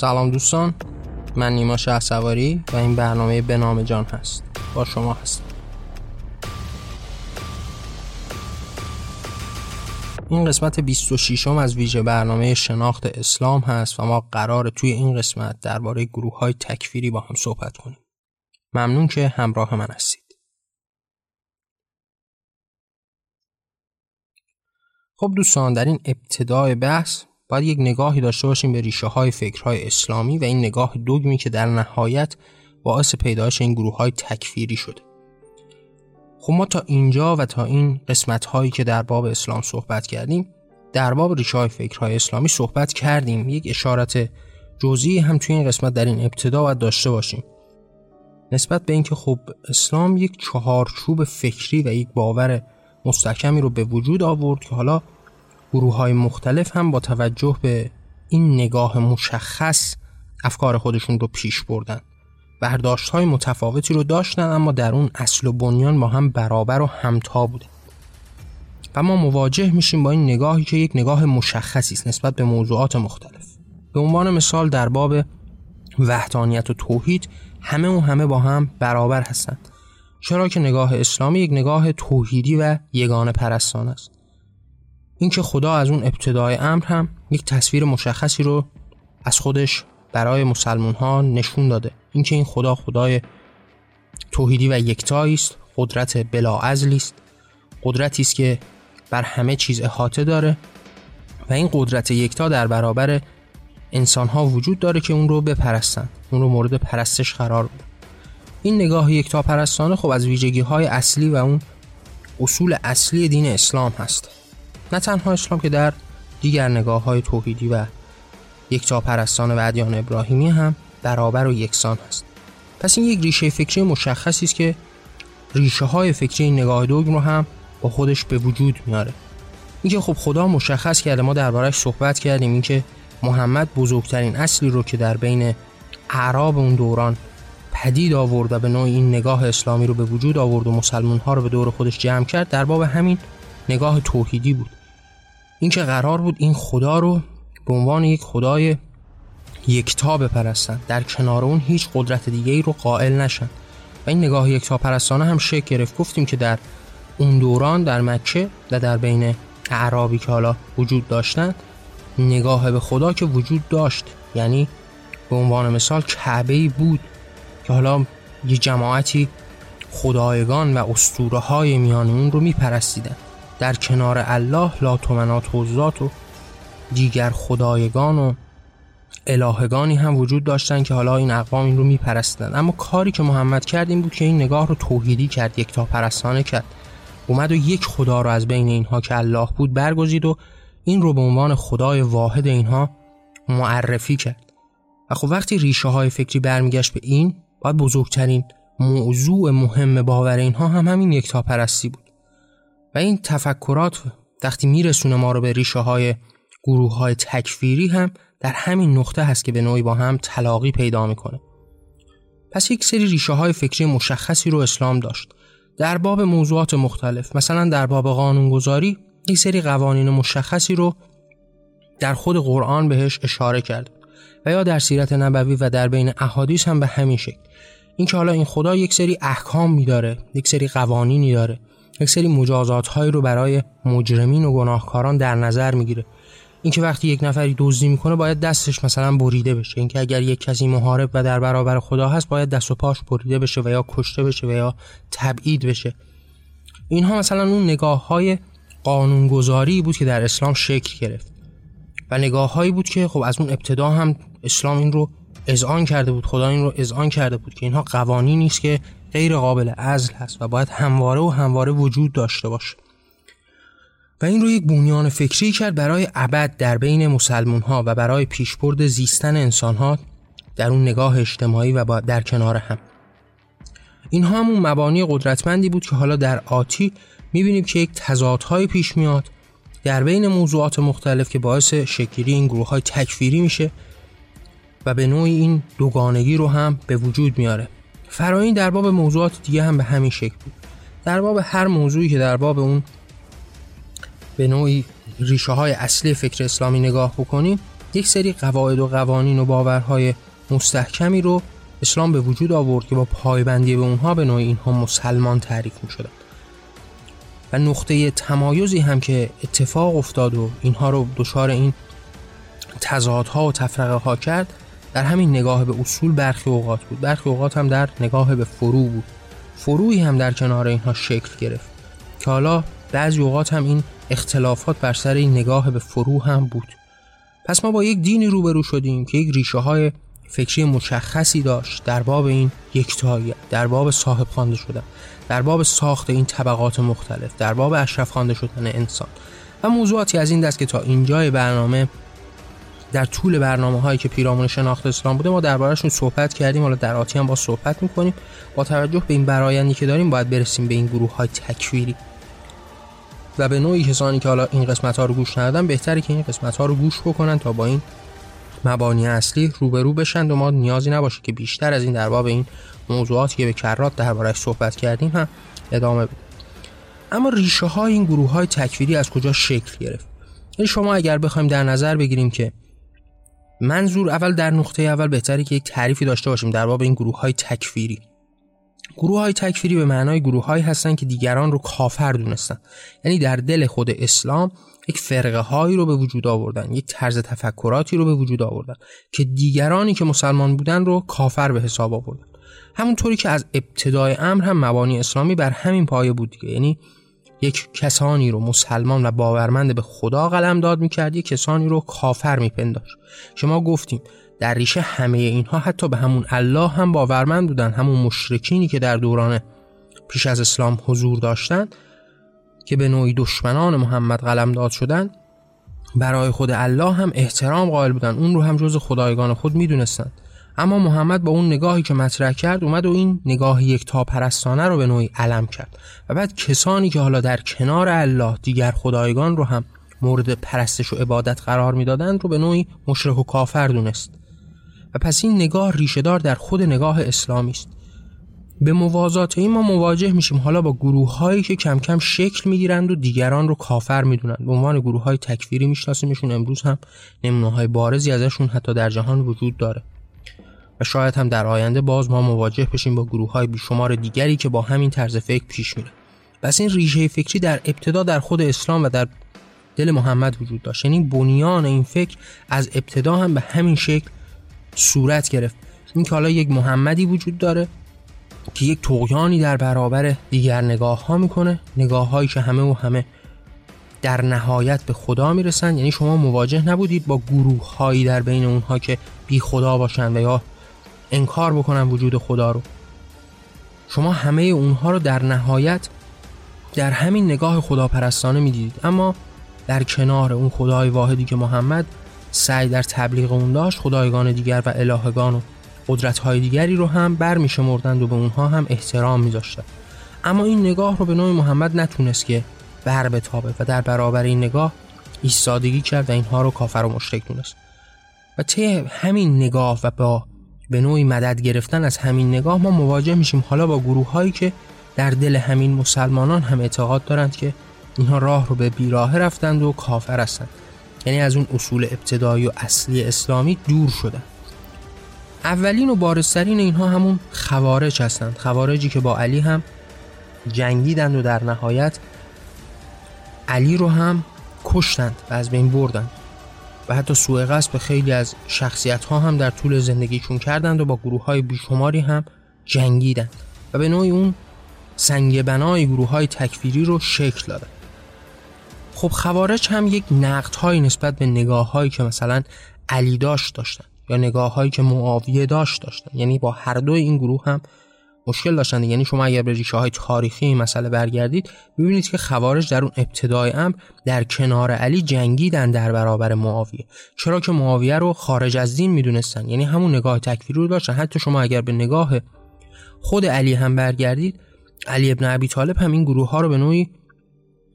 سلام دوستان من نیما شه سواری و این برنامه به نام جان هست. با شما هستم. این قسمت 26 م از ویژه برنامه شناخت اسلام هست و ما قرار توی این قسمت درباره گروه های تکفیری با هم صحبت کنیم. ممنون که همراه من هستید. خب دوستان در این ابتدای بحث باید یک نگاهی داشته باشیم به ریشه های فکرهای اسلامی و این نگاه دوگمی که در نهایت باعث پیدایش این گروه های تکفیری شده. خب ما تا اینجا و تا این قسمت هایی که در باب اسلام صحبت کردیم در باب ریشه های فکرهای اسلامی صحبت کردیم. یک اشارت جزئی هم توی این قسمت در این ابتدا باید داشته باشیم. نسبت به اینکه خب اسلام یک چهارچوب فکری و یک باور مستحکمی رو به وجود آورد که حالا گروه های مختلف هم با توجه به این نگاه مشخص افکار خودشون رو پیش بردن. برداشت های متفاوتی رو داشتن اما در اون اصل و بنیان با هم برابر و همتا بوده و ما مواجه میشیم با این نگاهی که یک نگاه مشخصی است نسبت به موضوعات مختلف. به عنوان مثال در باب وحدانیت و توحید همه و همه با هم برابر هستند. چرا که نگاه اسلامی یک نگاه توحیدی و یگانه پرستان است. اینکه خدا از اون ابتدای امر هم یک تصویر مشخصی رو از خودش برای مسلمون ها نشون داده. اینکه این خدا خدای توحیدی و یکتایی است قدرت بلا است قدرتی است که بر همه چیز احاطه داره و این قدرت یکتا در برابر انسان ها وجود داره که اون رو بپرستن اون رو مورد پرستش قرار بده. این نگاه یکتا پرستانه خب از ویژگی های اصلی و اون اصول اصلی دین اسلام هست. نه تنها اسلام که در دیگر نگاه های توحیدی و یکتا پرستان و ادیان ابراهیمی هم برابر و یکسان هست. پس این یک ریشه فکری مشخصی است که ریشه های فکری این نگاه دوگم رو هم با خودش به وجود میاره. اینکه خب خدا مشخص کرده ما دربارش صحبت کردیم اینکه محمد بزرگترین اصلی رو که در بین اعراب اون دوران پدید آورد و به نوع این نگاه اسلامی رو به وجود آورد و مسلمان ها رو به دور خودش جمع کرد در باب همین نگاه توحیدی بود. اینکه قرار بود این خدا رو به عنوان یک خدای یکتا بپرستن. در کنار اون هیچ قدرت دیگه ای رو قائل نشن. و این نگاه یکتا پرستانه هم شکل گرفت. گفتیم که در اون دوران در مکه و در بین اعرابی که حالا وجود داشتند نگاه به خدا که وجود داشت. یعنی به عنوان مثال کعبه بود که حالا یه جماعتی خدایگان و اسطوره های میان اون رو میپرستیدن. در کنار الله لات و منات و دیگر خدایگان و الهگانی هم وجود داشتن که حالا این اقوام این رو میپرستن. اما کاری که محمد کرد این بود که این نگاه رو توحیدی کرد یک تا پرستانه کرد. اومد و یک خدا رو از بین اینها که الله بود برگزید و این رو به عنوان خدای واحد اینها معرفی کرد. و خب وقتی ریشه های فکری برمیگشت به این باید بزرگترین موضوع مهم باور اینها هم همین یکتا پرستی بود. این تفکرات وقتی میرسونه ما رو به ریشه های گروه های تکفیری هم در همین نقطه هست که به نوعی با هم تلاقی پیدا می‌کنه. پس یک سری ریشه های فکری مشخصی رو اسلام داشت. در باب موضوعات مختلف مثلا در باب قانونگذاری یک سری قوانین مشخصی رو در خود قرآن بهش اشاره کرد و یا در سیرت نبوی و در بین احادیث هم به همین شکل. اینکه حالا این خدا یک سری احکام میداره یک سری قوانینی داره یک سری مجازات هایی رو برای مجرمین و گناهکاران در نظر می‌گیره. اینکه وقتی یک نفری دزدی می‌کنه باید دستش مثلا بریده بشه. اینکه اگر یک کسی محارب و در برابر خدا هست باید دست و پاش بریده بشه و یا کشته بشه و یا تبعید بشه. اینها مثلا اون نگاه های قانونگذاری بود که در اسلام شکل گرفت. و نگاه هایی بود که خب از اون ابتدا هم اسلام این رو اذعان کرده بود خدا این رو اذعان کرده بود که اینها قوانینی نیست که غیر قابل عزل هست و باید همواره و همواره وجود داشته باشه. و این رو یک بنیان فکری کرد برای ابد در بین مسلمون ها و برای پیشبرد زیستن انسان ها در اون نگاه اجتماعی و در کنار هم. اینها همون مبانی قدرتمندی بود که حالا در آتی می‌بینیم که یک تضادهای پیش میاد در بین موضوعات مختلف که باعث شکلی این گروه های تکفیری میشه و به نوعی این دوگانگی رو هم به وجود میاره فراین در باب موضوعات دیگه هم به همین شکل بود در باب هر موضوعی که در باب اون به نوعی ریشه های اصلی فکر اسلامی نگاه بکنیم یک سری قواعد و قوانین و باورهای مستحکمی رو اسلام به وجود آورد که با پایبندی به اونها به نوعی اینها مسلمان تعریف می شدن. و نقطه تمایزی هم که اتفاق افتاد و اینها رو دچار این تضادها و تفرقه ها کرد در همین نگاه به اصول برخی اوقات بود. برخی اوقات هم در نگاه به فرو بود. فروعی هم در کنار اینها شکل گرفت. که حالا بعضی اوقات هم این اختلافات بر سر این نگاه به فرو هم بود. پس ما با یک دینی روبرو شدیم که یک ریشه های فکری مشخصی داشت در باب این یکتایی در باب صاحب خوانده شدن در باب ساخت این طبقات مختلف در باب اشرف خوانده شدن انسان. و موضوعاتی از این دست که تا اینجای برنامه در طول برنامه هایی که پیرامون شناخت اسلام بوده ما دربارهشون صحبت کردیم. حالا در آتی هم با صحبت می‌کنیم. با توجه به این برایندی که داریم باید برسیم به این گروه های تکفیری. و به نوعی کسانی که حالا این قسمت ها رو گوش ندادن بهتری که این قسمت ها رو گوش بکنن تا با این مبانی اصلی روبرو بشن و ما نیازی نباشه که بیشتر از این در باب این موضوعاتی که به کرات دربارهش صحبت کردیم هم ادامه بدیم. اما ریشه های این گروه های تکفیری از کجا شکل گرفت؟ یعنی شما اگر بخوایم در نظر بگیریم که منظور اول در نقطه اول بهتره که یک تعریفی داشته باشیم در باب این گروه های تکفیری. گروه های تکفیری به معنای گروه هایی هستن که دیگران رو کافر دونستن. یعنی در دل خود اسلام یک فرقه هایی رو به وجود آوردن یک طرز تفکراتی رو به وجود آوردن که دیگرانی که مسلمان بودن رو کافر به حساب آوردن. همونطوری که از ابتدای امر هم مبانی اسلامی بر همین پایه بود دیگه. یعنی یک کسانی رو مسلمان و باورمند به خدا قلم داد می‌کرد یک کسانی رو کافر میپنداشت. شما گفتیم در ریشه همه اینها حتی به همون الله هم باورمند بودن همون مشرکینی که در دوران پیش از اسلام حضور داشتند که به نوعی دشمنان محمد قلم داد شدن برای خود الله هم احترام قائل بودن. اون رو هم جز خدایگان خود می‌دونستند اما محمد با اون نگاهی که مطرح کرد اومد و این نگاه یک تا پرستانه رو به نوعی علم کرد و بعد کسانی که حالا در کنار الله دیگر خدایگان رو هم مورد پرستش و عبادت قرار می‌دادند رو به نوعی مشرک و کافر دونست. و پس این نگاه ریشهدار در خود نگاه اسلامی است. به موازات این ما مواجه میشیم. حالا با گروه هایی که کم کم شکل می‌گیرند و دیگران رو کافر می‌دونند. به عنوان گروه های تکفیری میشناسیمشون. امروز هم نمونه های بارزی ازشون حتی در جهان وجود داره. و شاید هم در آینده باز ما مواجه بشیم با گروه های بیشمار دیگری که با همین طرز فکر پیش میره. پس این ریشه فکری در ابتدا در خود اسلام و در دل محمد وجود داشت. یعنی بنیان این فکر از ابتدا هم به همین شکل صورت گرفت. این که حالا یک محمدی وجود داره که یک توقیانی در برابر دیگر نگاه ها می‌کنه نگاه هایی که همه و همه در نهایت به خدا می‌رسن. یعنی شما مواجه نبودید با گروه هایی در بین اونها که بی خدا باشن و یا انکار بکنن وجود خدا رو. شما همه اونها رو در نهایت در همین نگاه خداپرستانه می‌دیدید. اما در کنار اون خدای واحدی که محمد سعی در تبلیغ اون داشت خدایگان دیگر و الهگان و قدرت های دیگری رو هم برمیشمردند و به اونها هم احترام میذاشتند. اما این نگاه رو به نوع محمد نتونست که بر بتابه و در برابر این نگاه ایستادگی کرد و اینها رو کافر و مشرک دونست. و طی همین نگاه و با به نوعی مدد گرفتن از همین نگاه ما مواجه میشیم. حالا با گروه هایی که در دل همین مسلمانان هم اعتقاد دارند که اینها راه رو به بیراه رفتند و کافر هستند. یعنی از اون اصول ابتدایی و اصلی اسلامی دور شدن. اولین و بارسترین اینها همون خوارج هستند. خوارجی که با علی هم جنگیدند و در نهایت علی رو هم کشتند و از بین بردند. و حتی سوء قصد به خیلی از شخصیت ها هم در طول زندگیشون کردند و با گروه های بیشماری هم جنگیدند و به نوعی اون سنگ بنای گروه های تکفیری رو شکل دادند. خب خوارج هم یک نقد های نسبت به نگاه هایی که مثلا علی داشت داشتن یا نگاه هایی که معاویه داشت داشتن. یعنی با هر دو این گروه هم مشکل داشتن یعنی شما اگر به ریشه های تاریخی این مسئله برگردید ببینید که خوارج در اون ابتدای امر در کنار علی جنگیدن در برابر معاویه. چرا که معاویه رو خارج از دین می‌دونستن. یعنی همون نگاه تکفیری رو داشتن. حتی شما اگر به نگاه خود علی هم برگردید علی ابن ابی طالب هم این گروه ها رو به نوعی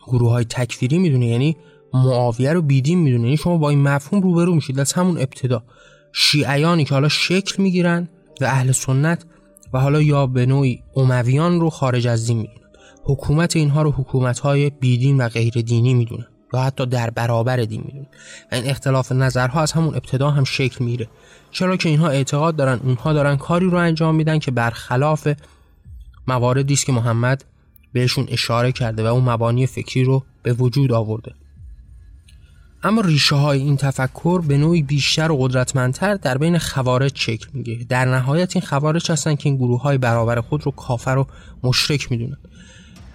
گروه های تکفیری می‌دونه. یعنی معاویه رو بیدین می‌دونه. یعنی شما با این مفهوم روبرو میشید. از همون ابتدا. شیعیانی که حالا شکل می‌گیرن و اهل سنت و حالا یا به نوعی امویان رو خارج از دین می‌دونن. حکومت اینها رو حکومت های بیدین و غیر دینی می‌دونن یا حتی در برابر دین می‌دونیم و این اختلاف نظرها از همون ابتدا هم شکل میره چرا که اینها اعتقاد دارن اونها دارن کاری رو انجام میدن که برخلاف مواردی است که محمد بهشون اشاره کرده و اون مبانی فکری رو به وجود آورده. ریشه های این تفکر به نوعی بیشتر و قدرتمندتر در بین خوارج شکل میگه در نهایت این خوارج هستن که این گروه های برابر خود رو کافر و مشرک می‌دونن.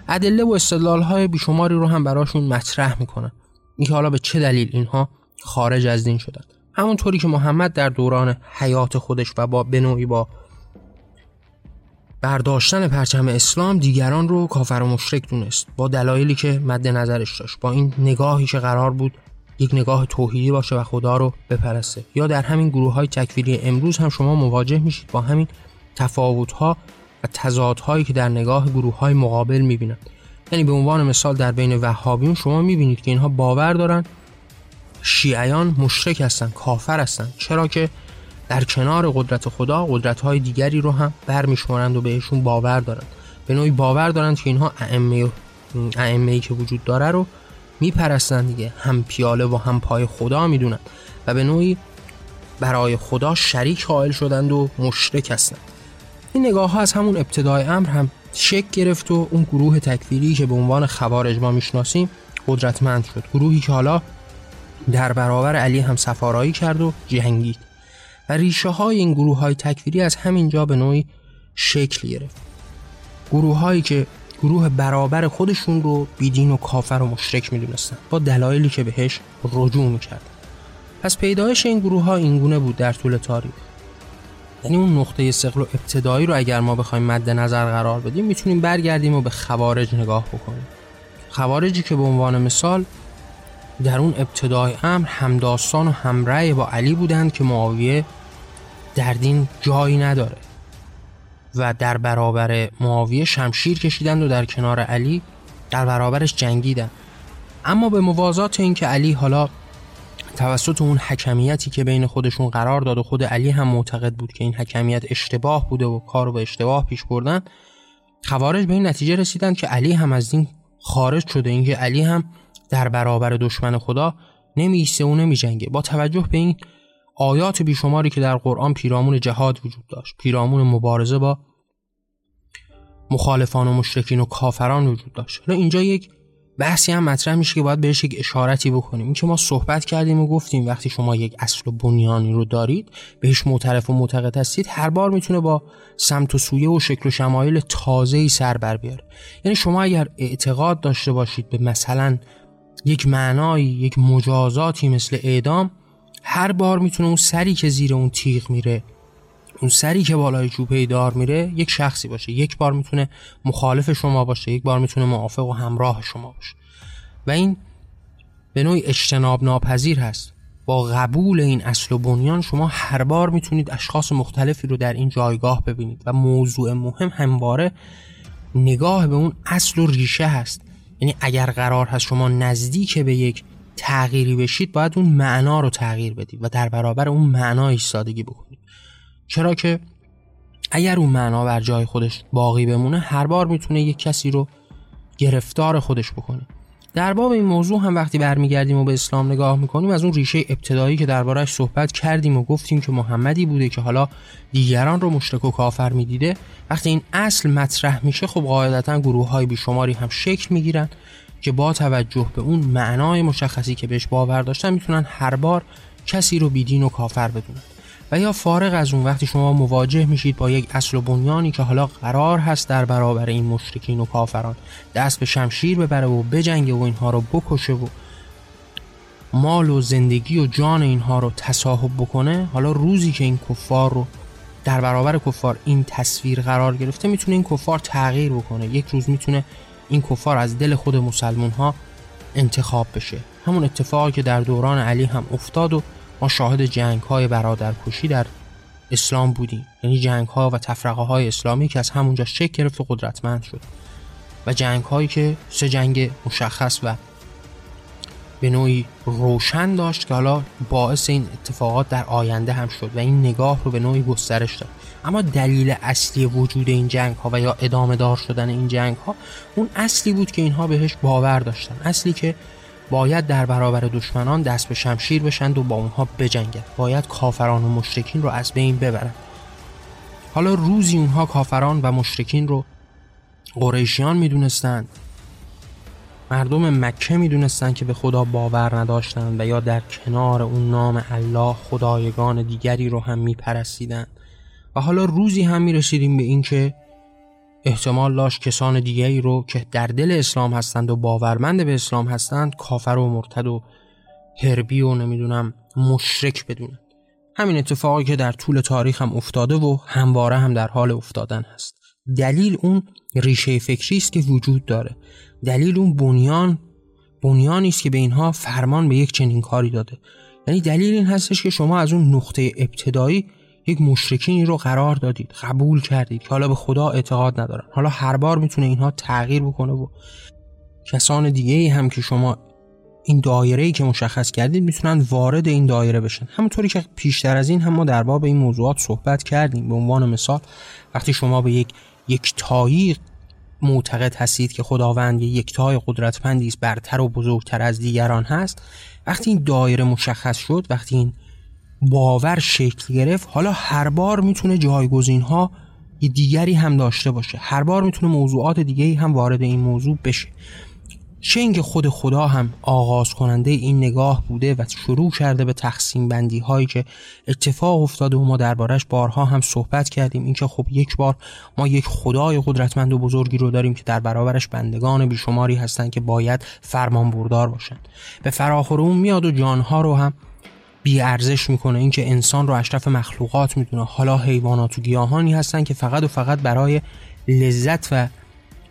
ادله و استدلال های بیشماری رو هم براشون مطرح می‌کنن. اینکه حالا به چه دلیل اینها خارج از دین شدن. همونطوری که محمد در دوران حیات خودش و با به نوعی با برداشتن پرچم اسلام دیگران رو کافر و مشرک دونست. با دلایلی که مد نظرش داشت. با این نگاهی که قرار بود یک نگاه توحیدی باشه و خدا رو بپرسته. یا در همین گروه های تکفیری امروز هم شما مواجه میشید با همین تفاوت ها و تضادهایی که در نگاه گروه های مقابل می‌بینند. یعنی به عنوان مثال در بین وهابیون شما می‌بینید که اینها باور دارن شیعیان مشرک هستند کافر هستند چرا که در کنار قدرت خدا قدرت های دیگری رو هم برمیشمارند و بهشون باور دارند. به نوعی باور دارند که اینها ائمه ائمه که وجود داره رو میپرستن دیگه. هم پیاله و هم پای خدا می‌دونن. و به نوعی برای خدا شریک قائل شدند و مشرک هستند. این نگاه ها از همون ابتدای امر هم شک گرفت و اون گروه تکفیری که به عنوان خوارج ما می‌شناسیم قدرتمند شد. گروهی که حالا در برابر علی هم سفارایی کرد و جهنگید. و ریشه های این گروه های تکفیری از همینجا به نوعی شکل گرفت. گروه هایی که گروه برابر خودشون رو بیدین و کافر و مشرک می‌دونستن. با دلایلی که بهش رجوع می‌کرد. پس پیدایش این گروه ها اینگونه بود در طول تاریخ. یعنی اون نقطه و ابتدایی رو اگر ما بخوایم مد نظر قرار بدیم می‌تونیم برگردیم و به خوارج نگاه بکنیم. خوارجی که به عنوان مثال در اون ابتدای امر همداستان و همرأی با علی بودند که معاویه در دین جایی نداره. و در برابر معاویه شمشیر کشیدند و در کنار علی در برابرش جنگیدند. اما به موازات اینکه علی حالا توسط اون حکمیتی که بین خودشون قرار داد و خود علی هم معتقد بود که این حکمیت اشتباه بوده و کار به اشتباه پیش بردن خوارج به این نتیجه رسیدند که علی هم از دین خارج شده. اینکه علی هم در برابر دشمن خدا نمیسته و نمی جنگه با توجه به این آیات بیشماری که در قرآن پیرامون جهاد وجود داشت پیرامون مبارزه با مخالفان و مشرکین و کافران وجود داشت. حالا اینجا یک بحثی هم مطرح میشه که باید بهش یک اشارتی بکنیم. این که ما صحبت کردیم و گفتیم وقتی شما یک اصل و بنیانی رو دارید بهش معترف و معتقد هستید هر بار می‌تونه با سمت و سویه و شکل و شمایل تازه‌ای سر بر بیاره. یعنی شما اگر اعتقاد داشته باشید به مثلا یک معنایی یک مجازاتی مثل اعدام هر بار می‌تونه اون سری که زیر اون تیغ میره اون سری که بالای چوبه دار میره یک شخصی باشه. یک بار می‌تونه مخالف شما باشه یک بار می‌تونه موافق و همراه شما باشه. و این به نوعی اجتناب ناپذیر هست. با قبول این اصل و بنیان شما هر بار می‌تونید اشخاص مختلفی رو در این جایگاه ببینید. و موضوع مهم همواره نگاه به اون اصل و ریشه هست. یعنی اگر قرار هست شما نزدیک به یک تغییری بشید باید اون معنا رو تغییر بدید و در برابر اون معنا ایستادگی بکنید چرا که اگر اون معنا بر جای خودش باقی بمونه هر بار می‌تونه یک کسی رو گرفتار خودش بکنه. در باب این موضوع هم وقتی برمیگردیم و به اسلام نگاه می‌کنیم از اون ریشه ابتدایی که دربارهش صحبت کردیم و گفتیم که محمدی بوده که حالا دیگران رو مشرک و کافر می‌دیده وقتی این اصل مطرح میشه خب قاعدتا گروه های بیشماری هم شکل می‌گیرن. که با توجه به اون معنای مشخصی که بهش باور داشتن می‌تونن هر بار کسی رو بیدین و کافر بدونن. و یا فارغ از اون وقتی شما مواجه میشید با یک اصل و بنیانی که حالا قرار هست در برابر این مشرکین و کافران دست به شمشیر ببره و بجنگه و اینها رو بکشه و مال و زندگی و جان اینها رو تصاحب بکنه حالا روزی که این کفار رو در برابر کفار این تصویر قرار گرفته می‌تونه این کفار تغییر بکنه. یک روز می‌تونه این کفار از دل خود مسلمون ها انتخاب بشه. همون اتفاقی که در دوران علی هم افتاد و ما شاهد جنگ های برادرکشی در اسلام بودیم. یعنی جنگ ها و تفرقه های اسلامی که از همونجا شکل گرفت و قدرتمند شد. و جنگ هایی که سه جنگ مشخص و به نوعی روشن داشت که حالا باعث این اتفاقات در آینده هم شد و این نگاه رو به نوعی گسترش داد. اما دلیل اصلی وجود این جنگ ها و یا ادامه دار شدن این جنگ ها اون اصلی بود که اینها بهش باور داشتن. اصلی که باید در برابر دشمنان دست به شمشیر بشند و با اونها بجنگند. باید کافران و مشرکین رو از بین ببرند. حالا روزی اونها کافران و مشرکین رو قریشیان می‌دونستند مردم مکه می‌دونستند که به خدا باور نداشتند و یا در کنار اون نام الله خدایگان دیگری رو هم میپرستیدند حالا روزی هم می‌رسیدیم به این که احتمال داشت کسان دیگری رو که در دل اسلام هستند و باورمند به اسلام هستند کافر و مرتد و هربی و نمی‌دونم مشرک بدونند. همین اتفاقی که در طول تاریخ هم افتاده و همواره هم در حال افتادن هست. دلیل اون ریشه فکری است که وجود داره. دلیل اون بنیان بنیانی است که به اینها فرمان به یک چنین کاری داده. یعنی دلیل این هستش که شما از اون نقطه ابتدایی یک مشرکینی رو قرار دادید قبول کردید که حالا به خدا اعتقاد ندارن. حالا هر بار می‌تونه اینها تغییر بکنه و کسان دیگه ای هم که شما این دایره ای که مشخص کردید می‌تونن وارد این دایره بشن. همونطوری که پیشتر از این هم ما در باب این موضوعات صحبت کردیم. به عنوان مثال وقتی شما به یک یک تایی معتقد هستید که خداوند یک تای قدرتمندی است برتر و بزرگتر از دیگران هست وقتی این دایره مشخص شد وقتی این باور شکل گرفت. حالا هر بار می‌تونه جایگزین ها دیگری هم داشته باشه. هر بار می‌تونه موضوعات دیگری هم وارد این موضوع بشه. چه اینکه خود خدا هم آغاز کننده این نگاه بوده و شروع کرده به تقسیم بندی هایی که اتفاق افتاده و ما دربارش بارها هم صحبت کردیم. اینکه خب یک بار ما یک خدای قدرتمند و بزرگی رو داریم که در برابرش بندگان بیشماری هستند که باید فرمان بردار باشند. به فراخور اون میاد و جانها رو هم بی ارزش می‌کنه. اینکه انسان رو اشرف مخلوقات می‌دونه. حالا حیوانات و گیاهانی هستن که فقط و فقط برای لذت و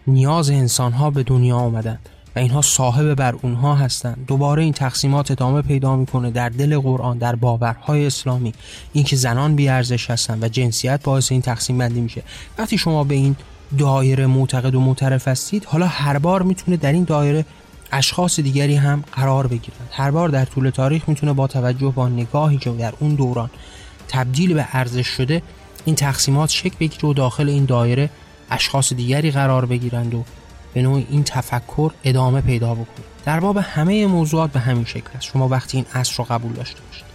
نیاز انسان ها به دنیا آمدند و اینها صاحب بر اونها هستند دوباره این تقسیمات ادامه پیدا می‌کنه در دل قرآن در باورهای اسلامی. اینکه زنان بی ارزش هستند و جنسیت باعث این تقسیم بندی میشه. وقتی شما به این دایره معتقد و معترف هستید حالا هر بار می‌تونه در این دایره اشخاص دیگری هم قرار بگیرند. هر بار در طول تاریخ می‌تونه با توجه با نگاهی که در اون دوران تبدیل به ارزش شده این تقسیمات شکل بگیره و داخل این دایره اشخاص دیگری قرار بگیرند و به نوع این تفکر ادامه پیدا بکنه. در باب همه موضوعات به همین شکل است. شما وقتی این اصل رو قبول داشته باشید.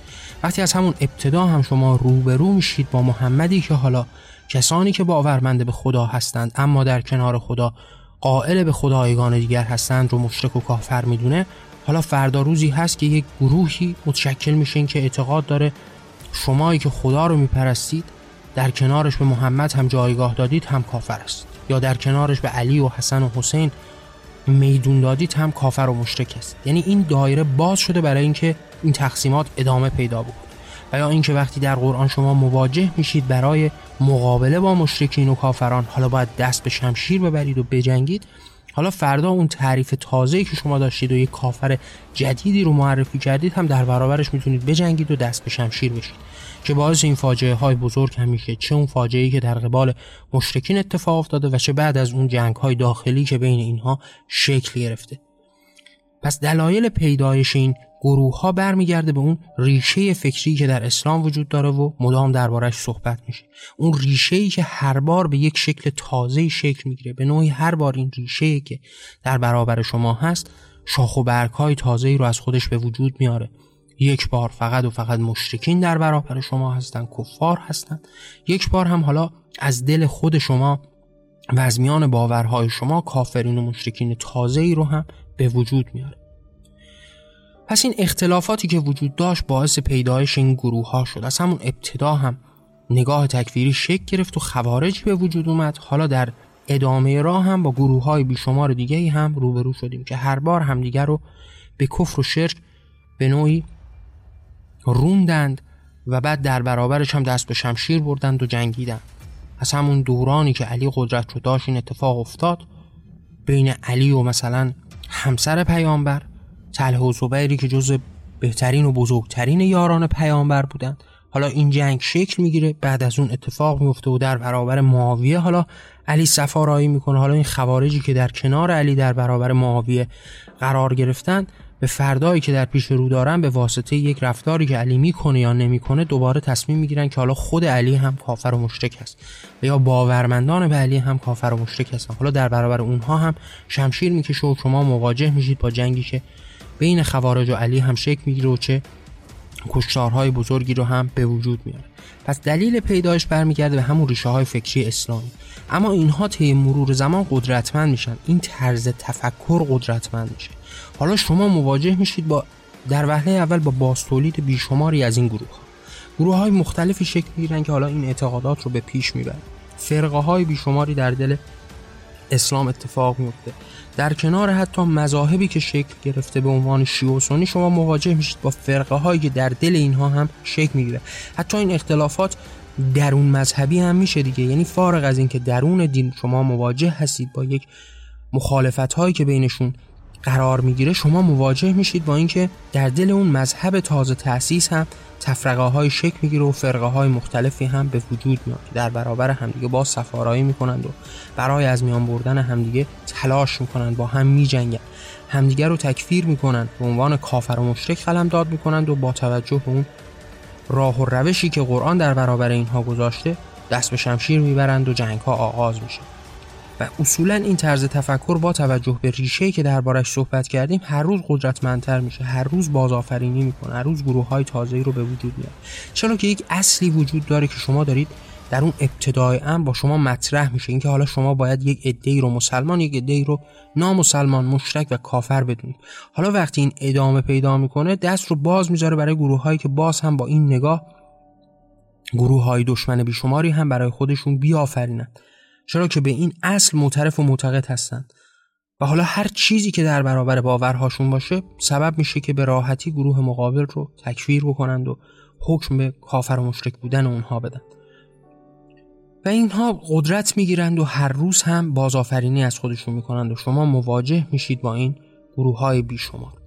وقتی از همون ابتدا هم شما روبرو میشید با محمدی که حالا کسانی که باورمند به خدا هستند اما در کنار خدا قائل به خدایگان دیگر هستند رو مشرک و کافر می‌دونه. حالا فردا روزی هست که یک گروهی متشکل میشین که اعتقاد داره شمایی که خدا رو میپرستید در کنارش به محمد هم جایگاه دادید هم کافر است. یا در کنارش به علی و حسن و حسین میدون دادید هم کافر و مشرک است. یعنی این دایره باز شده برای اینکه این تقسیمات ادامه پیدا بکنه. و یا اینکه وقتی در قرآن شما مواجه میشید برای مقابله با مشرکین و کافران حالا باید دست به شمشیر ببرید و بجنگید. حالا فردا اون تعریف تازه‌ای که شما داشتید و یک کافر جدیدی رو معرفی کردید هم در برابرش می‌تونید بجنگید و دست به شمشیر بشید که باعث این فاجعه های بزرگ هم میشه. چه اون فاجعه ای که در قبال مشرکین اتفاق افتاده و چه بعد از اون جنگ های داخلی که بین اینها شکل گرفته. پس دلایل پیدایش این گروه ها برمیگرده به اون ریشه فکری که در اسلام وجود داره و مدام دربارش صحبت میشه. اون ریشه ای که هر بار به یک شکل تازه شکل می‌گیره به نوعی هر بار این ریشه ای که در برابر شما هست شاخ و برگ های تازه ای رو از خودش به وجود میاره. یک بار فقط و فقط مشرکین در برابر شما هستند کفار هستند یک بار هم حالا از دل خود شما و از میان باورهای شما کافرین و مشرکین تازه ای رو هم به وجود میاره. پس این اختلافاتی که وجود داشت باعث پیدایش این گروه ها شد. از همون ابتدا هم نگاه تکفیری شکل گرفت و خوارج به وجود اومد. حالا در ادامه راه هم با گروه های بیشمار دیگه هم روبرو شدیم که هر بار همدیگر رو به کفر و شرک به نوعی روندند و بعد در برابرش هم دست به شمشیر بردند و جنگیدند. از همون دورانی که علی قدرت رو داشت این اتفاق افتاد بین علی و مثلا همسر پیامبر تله و زبیری که جز بهترین و بزرگترین یاران پیامبر بودند. حالا این جنگ شکل می‌گیره بعد از اون اتفاق میفته و در برابر معاویه حالا علی سفارایی می‌کنه. حالا این خوارجی که در کنار علی در برابر معاویه قرار گرفتن به فردایی که در پیش رو دارن به واسطه یک رفتاری که علی می‌کنه یا نمی‌کنه دوباره تصمیم می‌گیرن که حالا خود علی هم کافر و مشرک است. و یا باورمندان به علی هم کافر و مشرک هستن. حالا در برابر اونها هم شمشیر می‌کشه و شما مواجه میشید با جنگی که بین خوارج و علی هم شکل می‌گیره و چه کشتارهای بزرگی رو هم به وجود میاره. پس دلیل پیدایش برمیگرده به همون ریشه های فکری اسلامی. اما اینها طی مرور زمان قدرتمند میشن. این طرز تفکر قدرتمند میشه. حالا شما مواجه میشید با در وهله اول با باستولید بیشماری از این گروه ها گروه های مختلفی شکل می‌گیرن که حالا این اعتقادات رو به پیش می‌برن. فرقه های بیشماری در دل اسلام اتفاق میفته. در کنار حتی مذاهبی که شکل گرفته به عنوان شیعه و سنی شما مواجه میشید با فرقه هایی که در دل اینها هم شکل می‌گیره. حتی این اختلافات درون مذهبی هم میشه دیگه. یعنی فارغ از اینکه درون دین شما مواجه هستید با یک مخالفت هایی که بینشون قرار می‌گیره شما مواجه میشید با اینکه در دل اون مذهب تازه تأسیس هم تفرقه های شکل می‌گیره و فرقه های مختلفی هم به وجود میاد در برابر همدیگه با سفارایی می‌کنند و برای از میان بردن همدیگه تلاش می‌کنند با هم میجنگن همدیگه رو تکفیر می‌کنند به عنوان کافر و مشرک داد می‌کنند و با توجه به اون راه و روشی که قرآن در برابر اینها گذاشته دست به شمشیر می‌برند و جنگ ها آغاز میشه. و اصولا این طرز تفکر با توجه به ریشه که دربارش صحبت کردیم هر روز قدرتمندتر میشه هر روز بازآفرینی می‌کنه هر روز گروه های تازه رو به وجود میاره. چرا که یک اصلی وجود داره که شما دارید در اون ابتدای ام با شما مطرح میشه. اینکه حالا شما باید یک عده‌ای رو مسلمان یک عده‌ای رو نامسلمان مشرک و کافر بدونید. حالا وقتی این ادامه پیدا می‌کنه دست رو باز می‌ذاره برای گروه هایی که باز هم با این نگاه گروه های دشمن بیشماری هم برای خودشون بیافرینند چرا که به این اصل معترف و معتقد هستند. و حالا هر چیزی که در برابر باورهاشون باشه سبب میشه که به راحتی گروه مقابل رو تکفیر بکنند و حکم به کافر و مشرک بودن اونها بدن. و اینها قدرت می‌گیرند و هر روز هم بازآفرینی از خودشون می‌کنند و شما مواجه میشید با این گروه های بیشمار.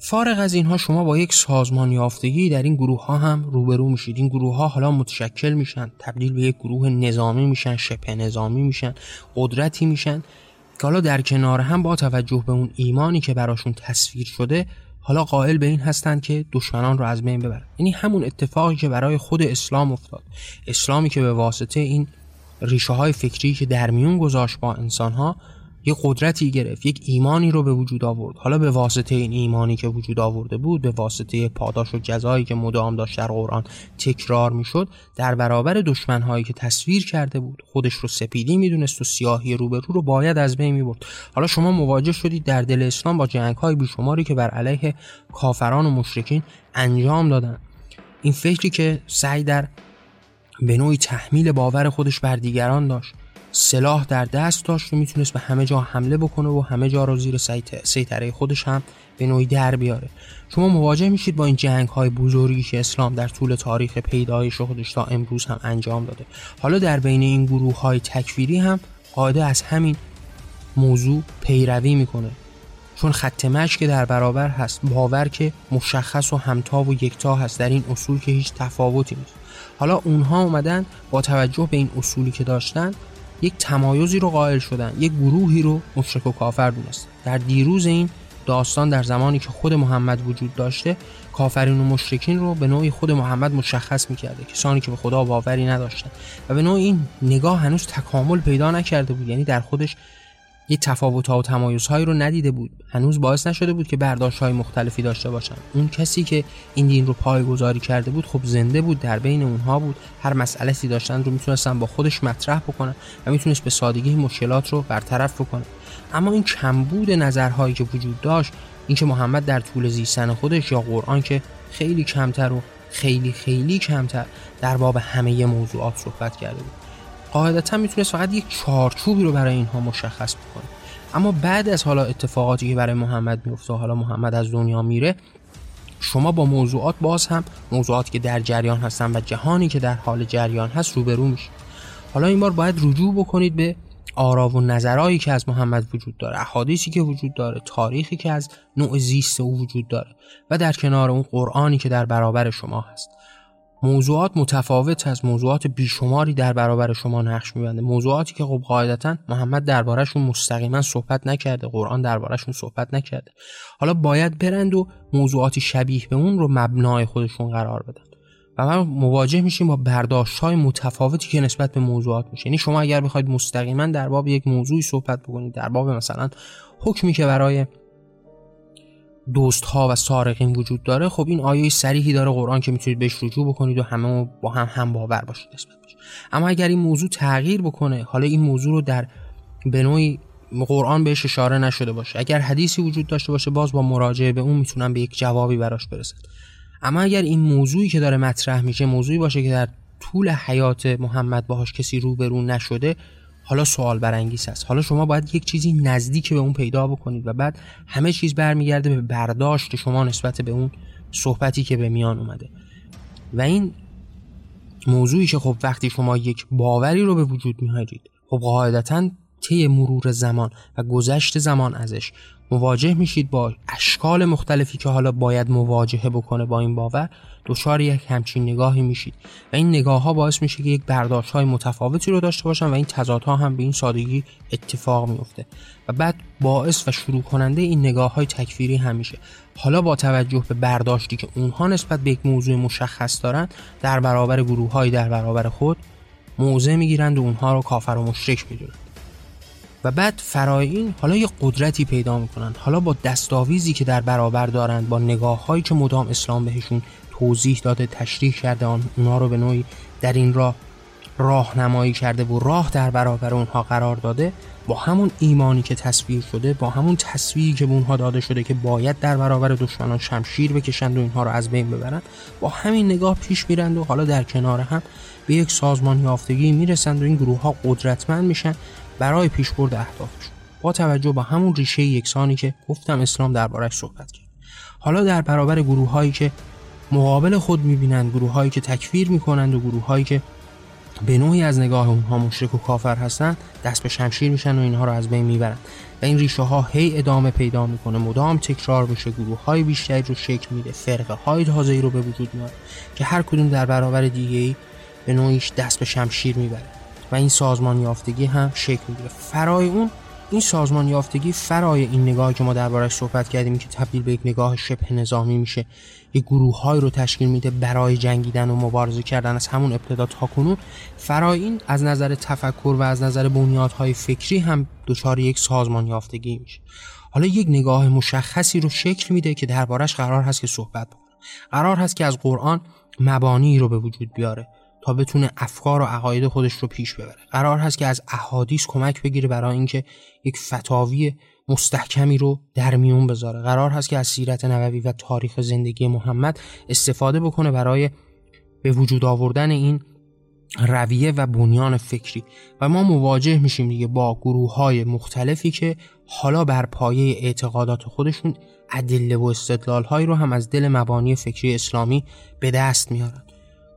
فارغ از اینها شما با یک سازمان یافتگی در این گروه ها هم روبرو میشید. این گروه ها حالا متشکل میشن تبدیل به یک گروه نظامی میشن شبه نظامی میشن قدرتی میشن که حالا در کنار هم با توجه به اون ایمانی که براشون تصویر شده حالا قائل به این هستند که دشمنان رو از بین ببرن. یعنی همون اتفاقی که برای خود اسلام افتاد. اسلامی که به واسطه این ریشه های فکری که در میون گذاشت با انسان ها یک قدرتی گرفت یک ایمانی رو به وجود آورد. حالا به واسطه این ایمانی که وجود آورده بود به واسطه پاداش و جزایی که مدام داشت در قرآن تکرار می‌شد در برابر دشمنهایی که تصویر کرده بود خودش رو سپیدی می‌دونست و سیاهی روبرو رو باید از بین می‌برد. حالا شما مواجه شدید در دل اسلام با جنگ های بیشماری که بر علیه کافران و مشرکین انجام دادن این فکری که سعی در به نوعی تحمیل باور خودش بر دیگران داشت. سلاح در دست داشت و می‌تونست به همه جا حمله بکنه و همه جا رو زیر سیطره خودش هم به نوعی در بیاره. شما مواجه میشید با این جنگ های بزرگی که اسلام در طول تاریخ پیدایش خودش تا امروز هم انجام داده. حالا در بین این گروه های تکفیری هم قاعده از همین موضوع پیروی می‌کنه. چون خط که در برابر هست باور که مشخص و همتا و یکتا هست در این اصول که هیچ تفاوتی نیست. حالا اونها اومدن با توجه به این اصولی که داشتن یک تمایزی رو قائل شدن یک گروهی رو مشرک و کافر دونست. در دیروز این داستان در زمانی که خود محمد وجود داشته کافرین و مشرکین رو به نوعی خود محمد مشخص می‌کرده کسانی که به خدا باوری نداشتن. و به نوعی این نگاه هنوز تکامل پیدا نکرده بود یعنی در خودش یه تفاوت ها و تمایز هایی رو ندیده بود. هنوز باعث نشده بود که برداشت های مختلفی داشته باشن اون کسی که این دین رو پایگذاری کرده بود خب زنده بود در بین اونها بود. هر مسئله داشتن رو می‌تونستن با خودش مطرح بکنن و می‌تونست به سادگی مشکلات رو برطرف بکنه. اما این کمبود نظرهایی که وجود داشت اینکه محمد در طول زیستن خودش یا قرآن که خیلی کمتر و خیلی خیلی کمتر در باب همه موضوعات صحبت کرده بود. قاعدتا می‌تونست فقط یک چارچوبی رو برای اینها مشخص بکنه. اما بعد از حالا اتفاقاتی که برای محمد میفته حالا محمد از دنیا میره شما با موضوعات باز هم موضوعاتی که در جریان هستن و جهانی که در حال جریان هست روبرو میشه حالا این بار باید رجوع بکنید به آرا و نظرهایی که از محمد وجود داره احادیثی که وجود داره تاریخی که از نوع زیست او وجود داره و در کنار اون قرآنی که در برابر شما هست. موضوعات متفاوت از موضوعات بیشماری در برابر شما نقش میبنده. موضوعاتی که خب قاعدتا محمد دربارهشون مستقیما صحبت نکرده قرآن دربارهشون صحبت نکرده. حالا باید برند و موضوعاتی شبیه به اون رو مبنای خودشون قرار بدن. و ما مواجه میشیم با برداشت های متفاوتی که نسبت به موضوعات میشه. یعنی شما اگر بخواید مستقیما در باب یک موضوعی صحبت بکنید در باب مثلا حکمی که برای دوست ها و سارقین وجود داره خب این آیه سریحی داره قرآن که می‌تونید بهش رجوع بکنید و همه با هم هم باور باشید اما اگر این موضوع تغییر بکنه حالا این موضوع رو در به نوعی قرآن بهش اشاره نشده باشه اگر حدیثی وجود داشته باشه باز با مراجعه به اون می‌تونن به یک جوابی براش برسن اما اگر این موضوعی که داره مطرح میشه موضوعی باشه که در طول حیات محمد باهاش کسی روبرو نشده حالا سوال برانگیز است. حالا شما باید یک چیزی نزدیک به اون پیدا بکنید و بعد همه چیز برمیگرده به برداشت شما نسبت به اون صحبتی که به میان اومده. و این موضوعی که خب وقتی شما یک باوری رو به وجود میارید خب قاعدتا طی مرور زمان و گذشت زمان ازش مواجه میشید با اشکال مختلفی که حالا باید مواجهه بکنه با این باور. دچار یک همچین نگاهی میشید. و این نگاه ها باعث میشه که یک برداشت های متفاوتی رو داشته باشن و این تضادها هم به این سادگی اتفاق میفته و بعد باعث و شروع کننده این نگاه های تکفیری هم میشه. حالا با توجه به برداشتی که اونها نسبت به یک موضوع مشخص دارن در برابر گروه در برابر خود موضع می‌گیرند و اونها رو کافر و مشرک می‌دونند. و بعد فرای این حالا یه قدرتی پیدا می‌کنن حالا با دستاویزی که در برابر دارند با نگاه هایی که مدام اسلام بهشون توضیح داده تشریح کرده آن اونا رو به نوعی در این راه راهنمایی کرده و راه در برابر اونها قرار داده. با همون ایمانی که تصویر شده با همون تصویری که به اونها داده شده که باید در برابر دشمنان شمشیر بکشند و اینها رو از بین ببرند با همین نگاه پیش میرند و حالا در کنار هم به یک سازمان یافتگی می‌رسند و این گروه ها قدرتمند میشن برای پیشبرد اهدافشون. با توجه به همون ریشه یکسانی که گفتم اسلام دربارش صحبت کرد. حالا در برابر گروه هایی که مقابل خود می‌بینند گروه هایی که تکفیر می‌کنند و گروه هایی که به نوعی از نگاه اونها مشرک و کافر هستند دست به شمشیر میشن و اینها رو از بین می‌برند. و این ریشه ها هی ادامه پیدا می‌کنه. مدام تکرار بشه گروه های بیشتری رو شکل میده فرقه های تازه رو به وجود میاره که هر کدوم در برابر دیگه ای به نوعیش دست به شمشیر می‌بره. و این سازمان یافتگی هم شکل می‌گیره. فرای اون این سازمان یافتگی فرای این نگاهی که ما دربارش صحبت کردیم که تبدیل به یک نگاه شبه نظامی میشه یک گروه های رو تشکیل میده برای جنگیدن و مبارزه کردن از همون ابتدا تا کنون. فرای این از نظر تفکر و از نظر بنیادهای فکری هم دچار یک سازمان یافتگی میشه. حالا یک نگاه مشخصی رو شکل میده که دربارش قرار هست که صحبت بکنه. قرار هست که از قرآن مبانی رو به وجود بیاره. تا بتونه افکار و عقاید خودش رو پیش ببره. قرار هست که از احادیث کمک بگیره برای اینکه یک فتاوی مستحکمی رو در میون بذاره. قرار هست که از سیرت نبوی و تاریخ زندگی محمد استفاده بکنه برای به وجود آوردن این رویه و بنیان فکری. و ما مواجه میشیم دیگه با گروه های مختلفی که حالا بر پایه اعتقادات خودشون ادله و استدلال هایی رو هم از دل مبانی فکری اسلامی به دست میارن.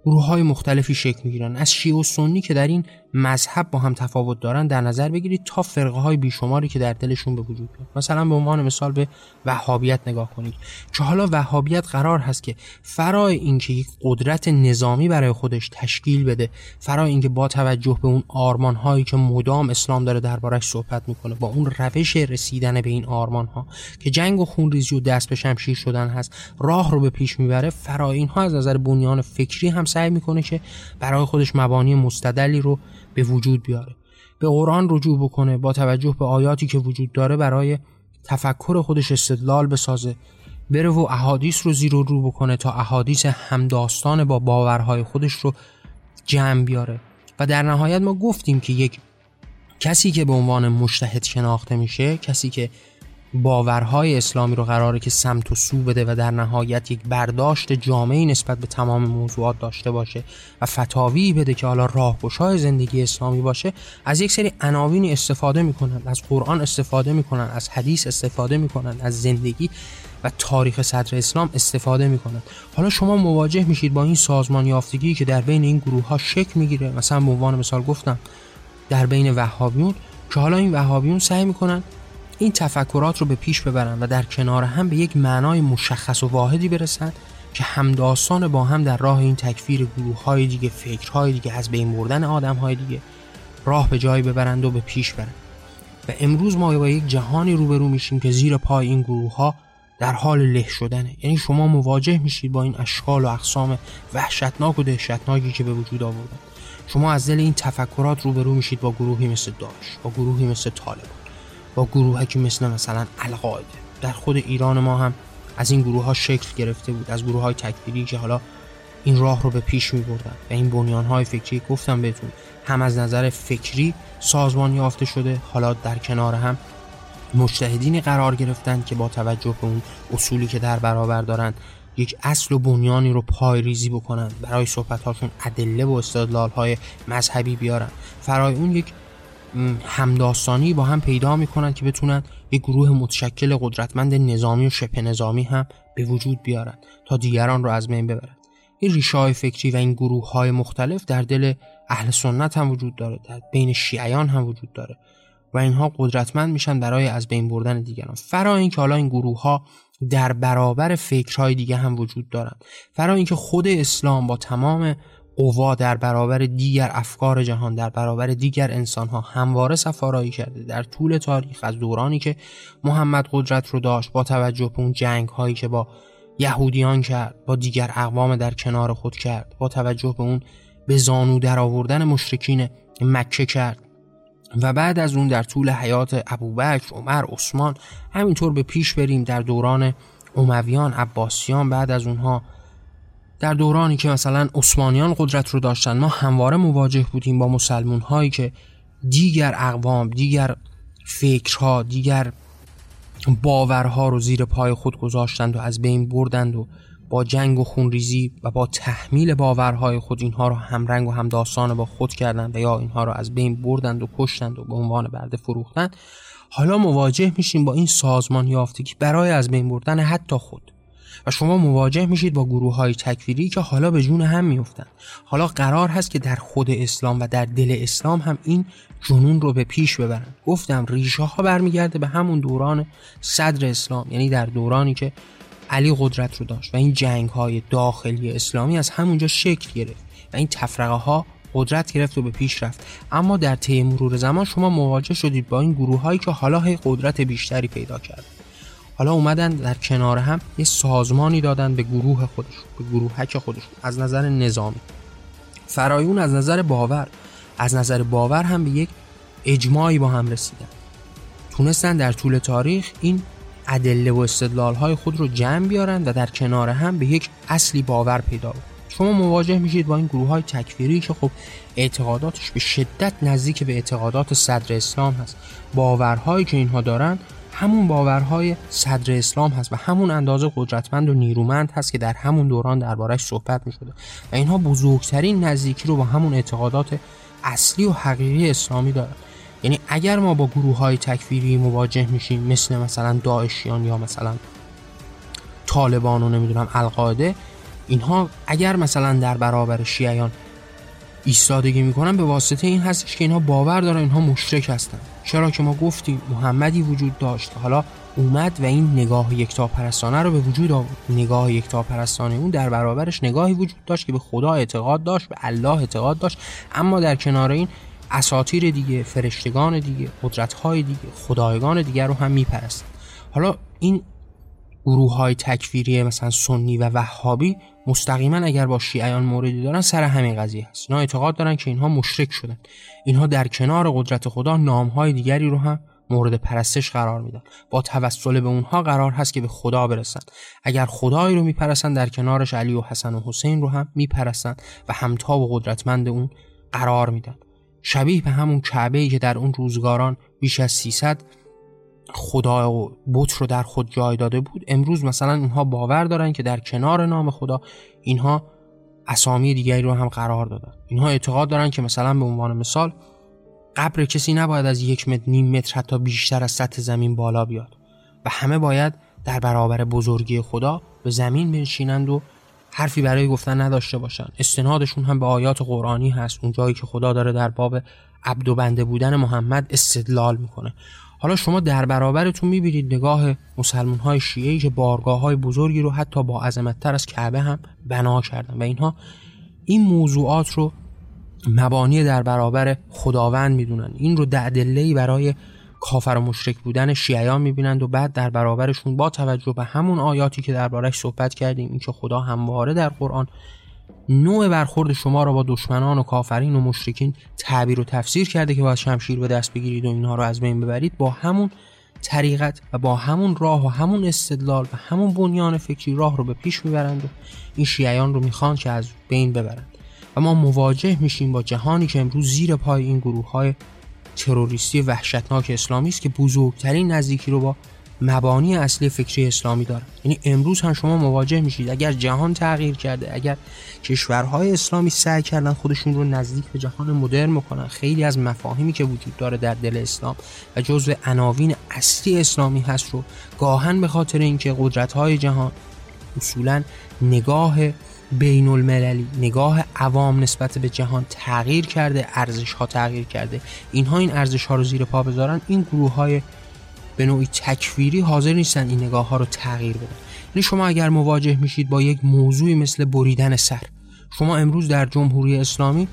گروه های مختلفی شکل می‌گیرن. از شیعه و سنی که در این مذهب با هم تفاوت دارن در نظر بگیرید تا فرقه های بیشماری که در دلشون به وجود میاد مثلا به عنوان مثال به وهابیت نگاه کنید. که حالا وهابیت قرار هست که فرای اینکه یک قدرت نظامی برای خودش تشکیل بده فرای اینکه با توجه به اون آرمان هایی که مدام اسلام داره دربارش صحبت می‌کنه با اون روش رسیدن به این آرمان ها که جنگ و خونریزی و دست به شمشیر شدن هست راه رو به پیش می‌بره فرای اینها از نظر بنیان فکری هم سعی می‌کنه که برای خودش مبانی مستدلی رو به وجود بیاره. به قرآن رجوع بکنه با توجه به آیاتی که وجود داره برای تفکر خودش استدلال بسازه. بره و احادیث رو زیر و رو بکنه تا احادیث همداستان با باورهای خودش رو جمع بیاره. و در نهایت ما گفتیم که یک کسی که به عنوان مشتهد شناخته میشه کسی که باورهای اسلامی رو قراره که سمت و سو بده و در نهایت یک برداشت جامعی نسبت به تمام موضوعات داشته باشه و فتاوی بده که حالا راهگشای زندگی اسلامی باشه از یک سری عناوینی استفاده می‌کنن از قرآن استفاده می‌کنن از حدیث استفاده می‌کنن از زندگی و تاریخ صدر اسلام استفاده می‌کنن. حالا شما مواجه میشید با این سازمان یافتگی که در بین این گروه ها شکل می‌گیره. مثلا به عنوان مثال گفتم در بین وهابیون که حالا این وهابیون سعی می‌کنن این تفکرات رو به پیش ببرن و در کنار هم به یک معنای مشخص و واحدی برسند که همداستان با هم در راه این تکفیر گروه های دیگه فکرهای دیگه از بین بردن آدم های دیگه راه به جایی ببرند و به پیش برند و امروز ما با یک جهانی روبرو میشیم که زیر پای این گروه ها در حال له شدنه. یعنی شما مواجه میشید با این اشکال و اقسام وحشتناک و دهشتناکی که به وجود آوردن. شما از دل این تفکرات روبرو میشید با گروهی مثل داعش با گروهی مثل طالبان. با گروه که مثل مثلا القاعده در خود ایران ما هم از این گروه ها شکل گرفته بود از گروه های تکفیری که حالا این راه رو به پیش می بردن و این بنیان های فکری گفتم بهتون هم از نظر فکری سازمان یافته شده حالا در کنار هم مجتهدینی قرار گرفتن که با توجه به اون اصولی که در برابر دارند یک اصل و بنیانی رو پای ریزی بکنن برای صحبت هاشون ادله و استدلال های مذهبی بیارن. فرای اون یک همداستانی با هم پیدا می‌کنن که بتونن یک گروه متشکل قدرتمند نظامی و شبه نظامی هم به وجود بیارن تا دیگران رو از بین ببرن. این ریشه های فکری و این گروه های مختلف در دل اهل سنت هم وجود داره در بین شیعیان هم وجود داره و اینها قدرتمند میشن برای از بین بردن دیگران. فرا اینکه حالا این گروه ها در برابر فکرهای دیگه هم وجود دارند فرا اینکه خود اسلام با تمام قوا در برابر دیگر افکار جهان در برابر دیگر انسان ها همواره سفارایی کرده در طول تاریخ از دورانی که محمد قدرت رو داشت با توجه به اون جنگ هایی که با یهودیان کرد با دیگر اقوام در کنار خود کرد با توجه به اون به زانو در آوردن مشرکین مکه کرد. و بعد از اون در طول حیات ابوبکر، عمر، عثمان همینطور به پیش بریم در دوران امویان، عباسیان بعد از اونها در دورانی که مثلا عثمانیان قدرت رو داشتن ما همواره مواجه بودیم با مسلمون هایی که دیگر اقوام دیگر فکرها دیگر باورها رو زیر پای خود گذاشتند و از بین بردند و با جنگ و خونریزی و با تحمیل باورهای خود اینها رو همرنگ و همداستان با خود کردند و یا اینها رو از بین بردند و کشتند و به عنوان برده فروختند. حالا مواجه میشیم با این سازمان یافتگی برای از بین بردن حتی خود. و شما مواجه میشید با گروه های تکفیری که حالا به جون هم میفتن حالا قرار هست که در خود اسلام و در دل اسلام هم این جنون رو به پیش ببرن. گفتم ریشه ها برمیگرده به همون دوران صدر اسلام یعنی در دورانی که علی قدرت رو داشت و این جنگ های داخلی اسلامی از همونجا شکل گرفت و این تفرقه ها قدرت گرفت و به پیش رفت. اما در طی مرور زمان شما مواجه شدید با این گروه هایی که حالا هی قدرت بیشتری پیدا کرد حالا اومدن در کنار هم یه سازمانی دادن به گروه خودشون به گروهک خودشون از نظر نظامی. فرایون از نظر باور از نظر باور هم به یک اجماعی با هم رسیدن. تونستن در طول تاریخ این ادله و استدلال های خود رو جمع بیارن و در کنار هم به یک اصلی باور پیدا بکنن شما مواجه میشید با این گروه های تکفیری که خب اعتقاداتش به شدت نزدیک به اعتقادات صدر اسلام هست. باورهایی که اینها دارن همون باورهای صدر اسلام هست و همون اندازه قدرتمند و نیرومند هست که در همون دوران دربارش صحبت می شده و اینها بزرگترین نزدیکی رو با همون اعتقادات اصلی و حقیقی اسلامی دارن. یعنی اگر ما با گروه های تکفیری مواجه میشیم مثل مثلا داعشیان یا مثلا طالبان و نمی‌دونم القاعده اینها اگر مثلا در برابر شیعیان ایستادگی می‌کنن به واسطه این هستش که اینها باور دارن اینها مشرک هستن. چرا که ما گفتیم محمدی وجود داشت. حالا اومد و این نگاه یکتا پرستانه رو به وجود آورد. نگاه یکتا پرستانه اون در برابرش نگاهی وجود داشت که به خدا اعتقاد داشت به الله اعتقاد داشت. اما در کنار این اساتیر دیگه فرشتگان دیگه قدرت‌های دیگه خدایگان دیگر رو هم میپرستن. حالا این گروه های تکفیری مثلا سنی و وهابی مستقیما اگر با شیعیان موردی دارن سر همین قضیه هست. اینا اعتقاد دارن که اینها مشرک شدن. اینها در کنار قدرت خدا نامهای دیگری رو هم مورد پرستش قرار میدن. با توسل به اونها قرار هست که به خدا برسن. اگر خدایی رو میپرستن در کنارش علی و حسن و حسین رو هم میپرستن و همتا و قدرتمند اون قرار میدن. شبیه به همون کعبه ای که در اون روزگاران بیش از 300 خدا و بت رو در خود جای داده بود. امروز مثلا اینها باور دارن که در کنار نام خدا اینها اسامی دیگری رو هم قرار دادن. اینها اعتقاد دارن که مثلا به عنوان مثال قبر کسی نباید از یک متر نیم متر حتی بیشتر از سطح زمین بالا بیاد و همه باید در برابر بزرگی خدا به زمین بنشینند و حرفی برای گفتن نداشته باشن. استنادشون هم به آیات قرآنی هست. اون جایی که خدا داره در باب عبد و بنده بودن محمد استدلال می‌کنه. حالا شما در برابرتون می‌بینید نگاه مسلمان های شیعه که بارگاه های بزرگی رو حتی با عظمتتر از کعبه هم بنا کردن و اینها این موضوعات رو مبانی در برابر خداوند می‌دونن. این رو دعدلهی برای کافر و مشرک بودن شیعیان می‌بینند و بعد در برابرشون با توجه به همون آیاتی که دربارش صحبت کردیم این که خدا همواره در قرآن نوع برخورد شما را با دشمنان و کافرین و مشرکین تعبیر و تفسیر کرده که باید شمشیر به دست بگیرید و اینها رو از بین ببرید. با همون طریقت و با همون راه و همون استدلال و همون بنیان فکری راه رو به پیش می‌برند و این شیعیان رو می‌خوان که از بین ببرند. و ما مواجه میشیم با جهانی که امروز زیر پای این گروه های تروریستی وحشتناک اسلامی است که بزرگترین نزدیکی رو با مبانی اصلی فکری اسلامی داره. یعنی امروز هم شما مواجه میشید. اگر جهان تغییر کرده اگر کشورهای اسلامی سعی کردن خودشون رو نزدیک به جهان مدرن بکنن خیلی از مفاهیمی که وجود داره در دل اسلام و جزو عناوین اصلی اسلامی هست رو گاهن به خاطر اینکه قدرت های جهان اصولا نگاه بین المللی نگاه عوام نسبت به جهان تغییر کرده ارزش ها تغییر کرده. اینها این ارزش ها رو زیر پا بذارن. این گروه های به نوعی تکفیری حاضر نیستن این نگاه ها رو تغییر بدن. یعنی شما اگر مواجه میشید با یک موضوعی مثل بریدن سر شما امروز در جمهوری اسلامی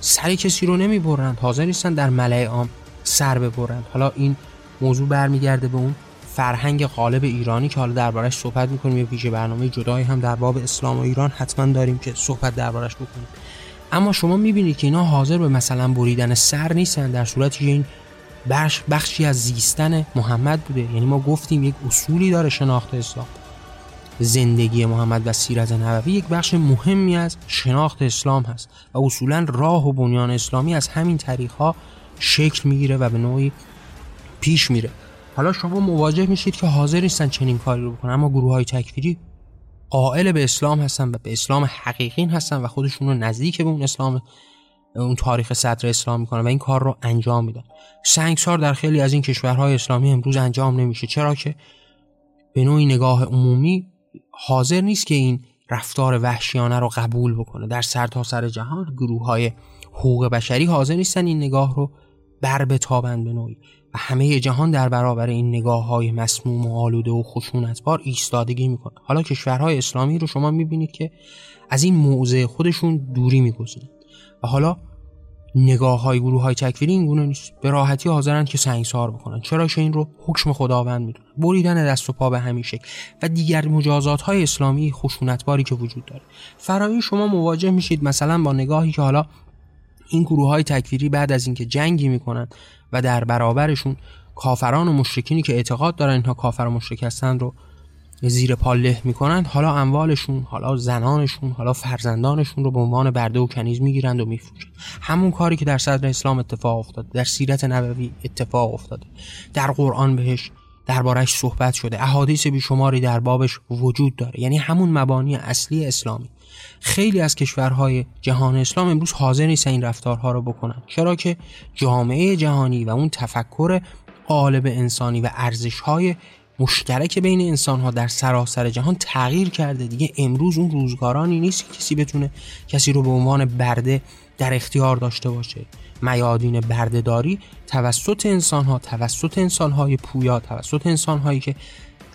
سر کسی رو نمی برند حاضر نیستن در ملعه عام سر ببرند. حالا این موضوع برمیگرده به اون فرهنگ غالب ایرانی که حالا دربارش صحبت می‌کنیم یه ویژه برنامه جدایی هم در باب اسلام و ایران حتما داریم که صحبت دربارش بکنیم. اما شما می‌بینید که اینا حاضر به مثلا بریدن سر نیستن در صورتی که این بخش بخشی از زیستن محمد بوده. یعنی ما گفتیم یک اصولی داره شناخت اسلام. زندگی محمد و سیرت نبوی یک بخش مهمی از شناخت اسلام هست و اصولا راه و بنیان اسلامی از همین طریق ها شکل می‌گیره و به نوعی پیش میره. حالا شما مواجه میشید که حاضر نیستن چنین کاری رو بکنن اما گروه های تکفیری قائل به اسلام هستن و به اسلام حقیقی هستن و خودشون رو نزدیک به اون اسلام اون تاریخ صدر اسلام می‌کنن و این کار رو انجام میدن سنگسار در خیلی از این کشورهای اسلامی امروز انجام نمیشه. چرا که به نوعی نگاه عمومی حاضر نیست که این رفتار وحشیانه رو قبول بکنه. در سرتاسر سر جهان گروه های حقوق بشری حاضر نیستن این نگاه رو بر بتابند به نوعی. و همه جهان در برابر این نگاه های مسموم و آلوده و خشونتبار ایستادگی می‌کنه. حالا کشورهای اسلامی رو شما می‌بینید که از این موضع خودشون دوری می‌گذارند و حالا نگاه های گروه های تکفیری این گونه نیست به راحتی حاضرن که سنگسار بکنن. چرا که این رو حکم خداوند می‌دونه. بریدن دست و پا به همین شکل. و دیگر مجازات های اسلامی خشونتباری که وجود داره. فرایی شما مواجه میشید مثلا با نگاهی که حالا این گروه های تکفیری بعد از اینکه جنگی می‌کنن و در برابرشون کافران و مشرکینی که اعتقاد دارن اینها کافر و مشرک هستن رو زیر پا له می‌کنند حالا اموالشون حالا زنانشون حالا فرزندانشون رو به عنوان برده و کنیز می‌گیرند و میفروشند. همون کاری که در صدر اسلام اتفاق افتاده در سیرت نبوی اتفاق افتاده در قرآن بهش دربارش صحبت شده. احادیث بیشماری در بابش وجود داره. یعنی همون مبانی اصلی اسلامی. خیلی از کشورهای جهان اسلام امروز حاضر نیستن این رفتارها رو بکنن. چرا که جامعه جهانی و اون تفکر قالب انسانی و ارزشهای مشترک بین انسان ها در سراسر جهان تغییر کرده. دیگه امروز اون روزگارانی نیست که کسی بتونه کسی رو به عنوان برده در اختیار داشته باشه. میادین بردهداری توسط انسان ها توسط انسان های پویا توسط انسان هایی که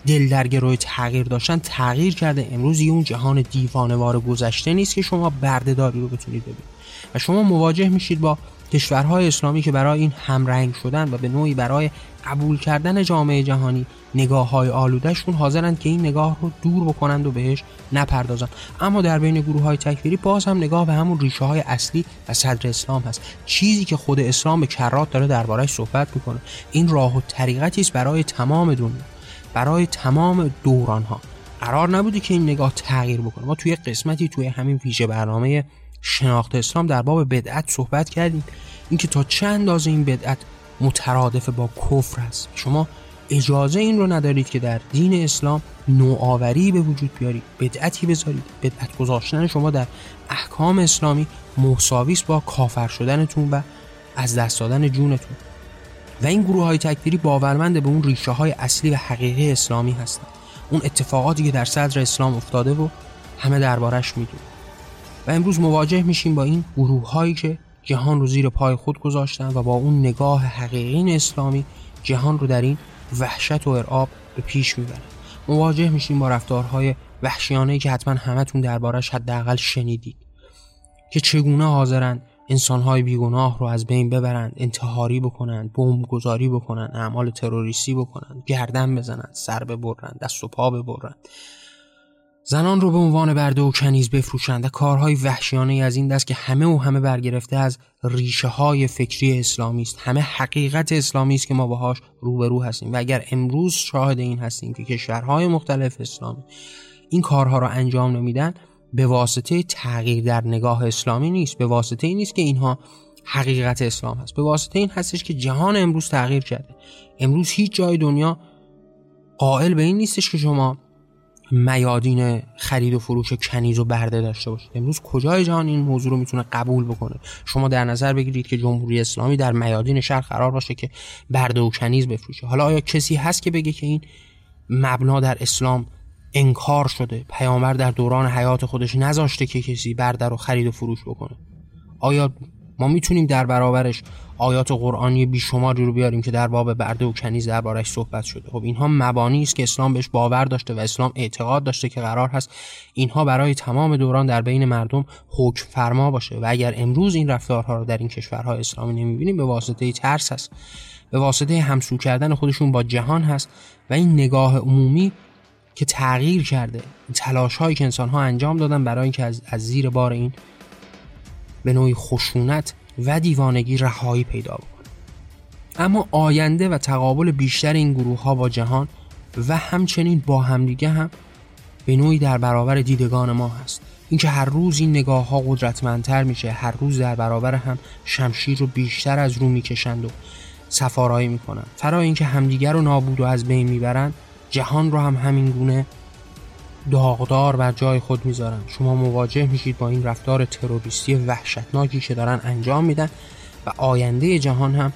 دل در گروه تغییر داشتن تغییر کرده. امروز یه اون جهان دیوانوار گذشته نیست که شما بردهداری رو بتونید ببینید. و شما مواجه میشید با کشورهای اسلامی که برای این همرنگ شدن و به نوعی برای قبول کردن جامعه جهانی نگاه های آلودهشون حاضرند که این نگاه رو دور بکنند و بهش نپردازند. اما در بین گروه های تکفیری باز هم نگاه به همون ریشه های اصلی و صدر اسلام هست. چیزی که خود اسلام به کرات داره دربارهش صحبت می‌کنه. این راه و طریقتی است برای تمام دنیا برای تمام دوران ها قرار نبوده که این نگاه تغییر بکنه. ما توی قسمتی توی همین ویژه برنامه شناخت اسلام در باب بدعت صحبت کردیم. اینکه تا چه اندازه این بدعت مترادف با کفر است. شما اجازه این رو ندارید که در دین اسلام نوآوری به وجود بیارید بدعتی بذارید. بدعت گذاشتن شما در احکام اسلامی مساویس با کافر شدنتون و از دست دادن جونتون. و این گروه های تکفیری باورمند به اون ریشه های اصلی و حقیقی اسلامی هستند. اون اتفاقاتی که در صدر اسلام افتاده و همه دربارش میدون و امروز مواجه میشیم با این گروه هایی که جهان رو زیر پای خود گذاشتن و با اون نگاه حقیقی اسلامی جهان رو در این وحشت و ارعاب به پیش می‌برن. مواجه میشیم با رفتارهای وحشیانه که حتما همتون دربارش حداقل شنیدید. که چگونه حاضرن انسانهای بیگناه رو از بین ببرند انتحاری بکنند بمب گذاری بکنند اعمال تروریستی بکنند گردن بزنند سر ببرند دست و پا ببرند زنان رو به عنوان برده و کنیز بفروشند و کارهای وحشیانه از این دست که همه و همه برگرفته از ریشه های فکری اسلامی است. همه حقیقت اسلامی است که ما باهاش روبرو هستیم. و اگر امروز شاهد این هستیم که کشورهای مختلف اسلامی این کارها رو انجام نمیدن به واسطه تغییر در نگاه اسلامی نیست. به واسطه این نیست که اینها حقیقت اسلام هست. به واسطه این هستش که جهان امروز تغییر کرده. امروز هیچ جای دنیا قائل به این نیستش که شما میادین خرید و فروش کنیز و برده داشته باشید. امروز کجای جهان این موضوع رو می‌تونه قبول بکنه؟ شما در نظر بگیرید که جمهوری اسلامی در میادین شهر قرار باشه که برده و کنیز بفروشه. حالا آیا کسی هست که بگه که این مبنا در اسلام انکار شده پیامبر در دوران حیات خودش نذاشته که کسی برده رو خرید و فروش بکنه؟ آیا ما می‌تونیم در برابرش آیات قرآنی بیشماری رو بیاریم که در باب برده و کنیز دربارش صحبت شده. خب اینها مبانی است که اسلام بهش باور داشته و اسلام اعتقاد داشته که قرار هست اینها برای تمام دوران در بین مردم حکم فرما باشه و اگر امروز این رفتارها رو در این کشورهای اسلامی نمی‌بینیم به واسطه ترس هست. به واسطه همسو کردن خودشون با جهان هست و این نگاه عمومی که تغییر کرده تلاش هایی که انسان ها انجام دادن برای اینکه از, از زیر بار این به نوعی خشونت و دیوانگی رهایی پیدا بکنه. اما آینده و تقابل بیشتر این گروه ها با جهان و همچنین با همدیگه هم به نوعی در برابر دیدگان ما هست. اینکه هر روز این نگاه ها قدرتمندتر میشه هر روز در برابر هم شمشیر رو بیشتر از رو می‌کشند و سفارایی می‌کنن فرا اینکه همدیگر رو نابود و از بین می‌برند جهان رو هم همین گونه داغدار بر جای خود می‌ذارن. شما مواجه میشید با این رفتار تروریستی وحشتناکی که دارن انجام میدن و آینده جهان هم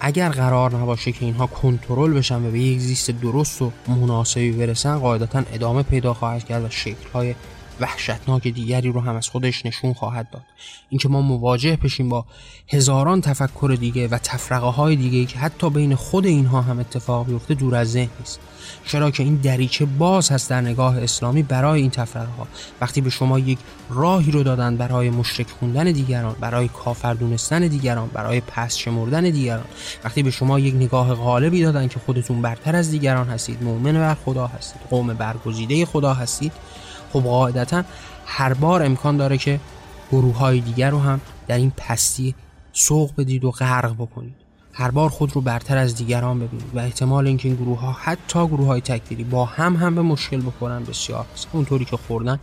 اگر قرار نباشه که اینها کنترل بشن و به یک زیست درست و مناسبی برسن قاعدتا ادامه پیدا خواهد کرد و شکلهای وحشتناک دیگری رو هم از خودش نشون خواهد داد. اینکه ما مواجه بشیم با هزاران تفکر دیگه و تفرقه های دیگه که حتی بین خود اینها هم اتفاق بیفته دور از ذهن نیست. چرا که این دریچه باز هست در نگاه اسلامی برای این تفرقه ها وقتی به شما یک راهی رو دادن برای مشرک خوندن دیگران برای کافر دونستن دیگران برای پس شمردن دیگران وقتی به شما یک نگاه غالبی دادن که خودتون برتر از دیگران هستید مؤمن بر خدا هستید قوم برگزیده خدا هستید خب قاعدتا هر بار امکان داره که گروه های دیگر رو هم در این پستی سوق بدید و غرق بکنید. هر بار خود رو برتر از دیگران ببینید و احتمال اینکه این گروه ها حتی گروه های تکفیری با هم هم به مشکل بخورن بسیار اونطوری که خوردن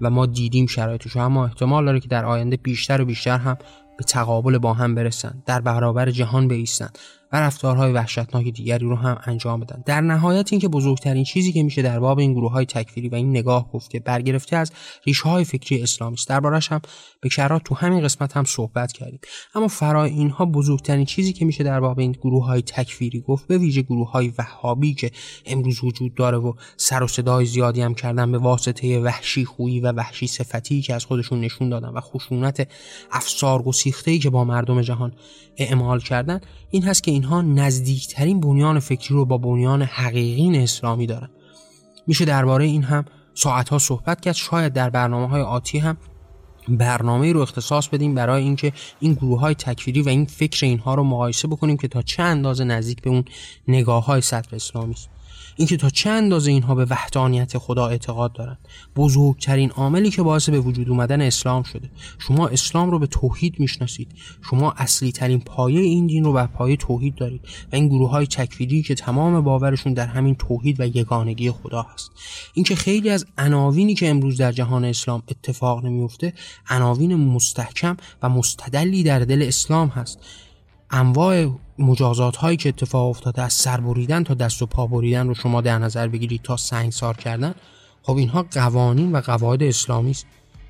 و ما دیدیم شرایطش اما احتمال داره که در آینده بیشتر و بیشتر هم به تقابل با هم برسن در برابر جهان بیستن و رفتارهای وحشتناک دیگری رو هم انجام بدن. در نهایت اینکه بزرگترین چیزی که میشه در باب این گروه های تکفیری و این نگاه گفت که برگرفته از ریشه های فکری اسلامی است. دربارش هم به کرات تو همین قسمت هم صحبت کردیم. اما فرای اینها بزرگترین چیزی که میشه در باب این گروه های تکفیری گفت به ویژه گروه های وهابی که امروز وجود داره و سر و صدای زیادی هم کردن به واسطه وحشی خویی و وحشی صفتی که از خودشون نشون دادن و خشونت افسار گسیخته که با مردم جهان اعمال کردن این هست که اینها نزدیکترین بنیان فکری رو با بنیان حقیقی اسلامی دارن. میشه درباره این هم ساعتها صحبت کرد. شاید در برنامه های آتی هم برنامه رو اختصاص بدیم برای اینکه این گروه های تکفیری و این فکر اینها رو مقایسه بکنیم که تا چه اندازه نزدیک به اون نگاه های سطر اسلامی است. اینکه تا چه اندازه اینها به وحدانیت خدا اعتقاد دارند. بزرگترین عاملی که باعث به وجود اومدن اسلام شده. شما اسلام رو به توحید می‌شناسید. شما اصلی ترین پایه این دین رو بر پایه توحید دارید. و این گروه های تکفیری که تمام باورشون در همین توحید و یگانگی خدا هست. اینکه خیلی از عناوینی که امروز در جهان اسلام اتفاق نمیفته عناوین مستحکم و مستدلی در دل اسلام هست. انواع مجازات هایی که اتفاق افتاده از سر بریدن تا دست و پا بریدن رو شما در نظر بگیرید تا سنگسار کردن خب اینها قوانین و قواعد اسلامی است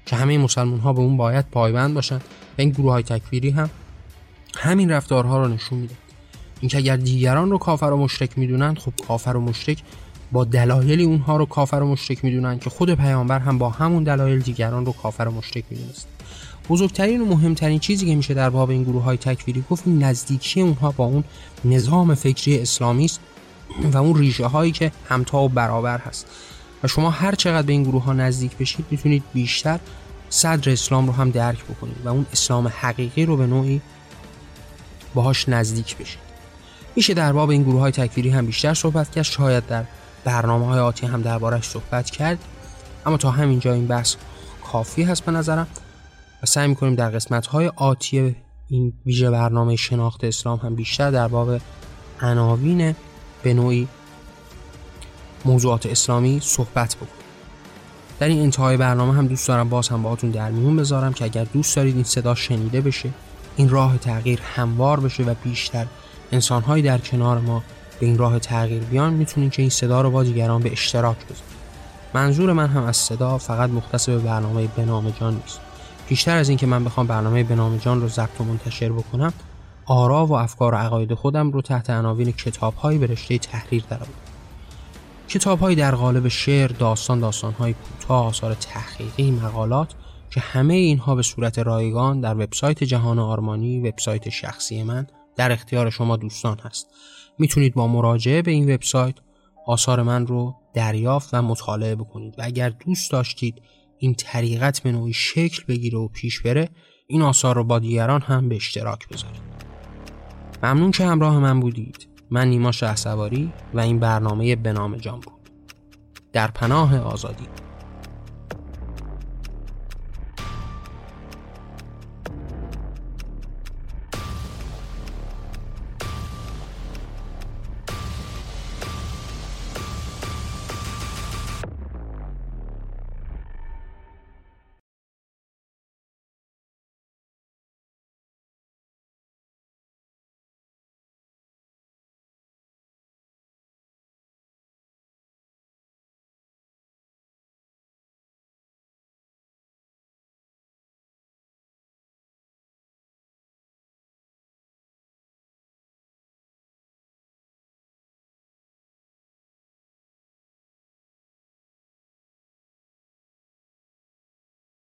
که همه مسلمان ها به اون باید پایبند باشن و این گروه های تکفیری هم همین رفتارها رو نشون میده اینکه اگر دیگران رو کافر و مشرک می‌دونن خب کافر و مشرک با دلایلی اونها رو کافر و مشرک می‌دونن که خود پیامبر هم با همون دلایل دیگران رو کافر و مشرک می‌دونست بزرگترین و مهمترین چیزی که میشه در باب این گروه های تکفیری گفت نزدیکی اونها با اون نظام فکری اسلامی است و اون ریشه هایی که همتا و برابر هست. و شما هر چقدر به این گروه ها نزدیک بشید می‌تونید بیشتر صدر اسلام رو هم درک بکنید و اون اسلام حقیقی رو به نوعی باهاش نزدیک بشید. میشه در باب این گروه های تکفیری هم بیشتر صحبت کرد. شاید در برنامه های آتی هم دربارش صحبت کرد. اما تا همینجا این بحث کافی هست به نظرم. سعی می‌کنیم در قسمت های آتی این ویژه برنامه شناخت اسلام هم بیشتر در باب عناوین به نوعی موضوعات اسلامی صحبت بکنیم. در این انتهای برنامه هم دوست دارم باز هم باهاتون در میون بذارم که اگر دوست دارید این صدا شنیده بشه این راه تغییر هموار بشه و بیشتر انسانهایی در کنار ما به این راه تغییر بیان می‌تونین که این صدا رو با دیگران به اشتراک بذارید. منظور من هم از صدا فقط مختص به برنامه بنام جان نیست. بیشتر از اینکه من بخوام برنامه بنام جان رو ضبط و منتشر بکنم آرا و افکار و عقاید خودم رو تحت عناوین کتابهایی به رشته تحریر درآوردم کتابهایی در قالب شعر، داستان، داستانهای کوتاه، آثار تحقیقی، مقالات که همه اینها به صورت رایگان در وبسایت جهان آرمانی، وبسایت شخصی من در اختیار شما دوستان هست. می‌تونید با مراجعه به این وبسایت آثار من رو دریافت و مطالعه بکنید و اگر دوست داشتید این طریقت به نوعی شکل بگیره و پیش بره این آثار رو با دیگران هم به اشتراک بذارید ممنون که همراه من بودید. من نیما شهسواری و این برنامه به نام جان بود. در پناه آزادی.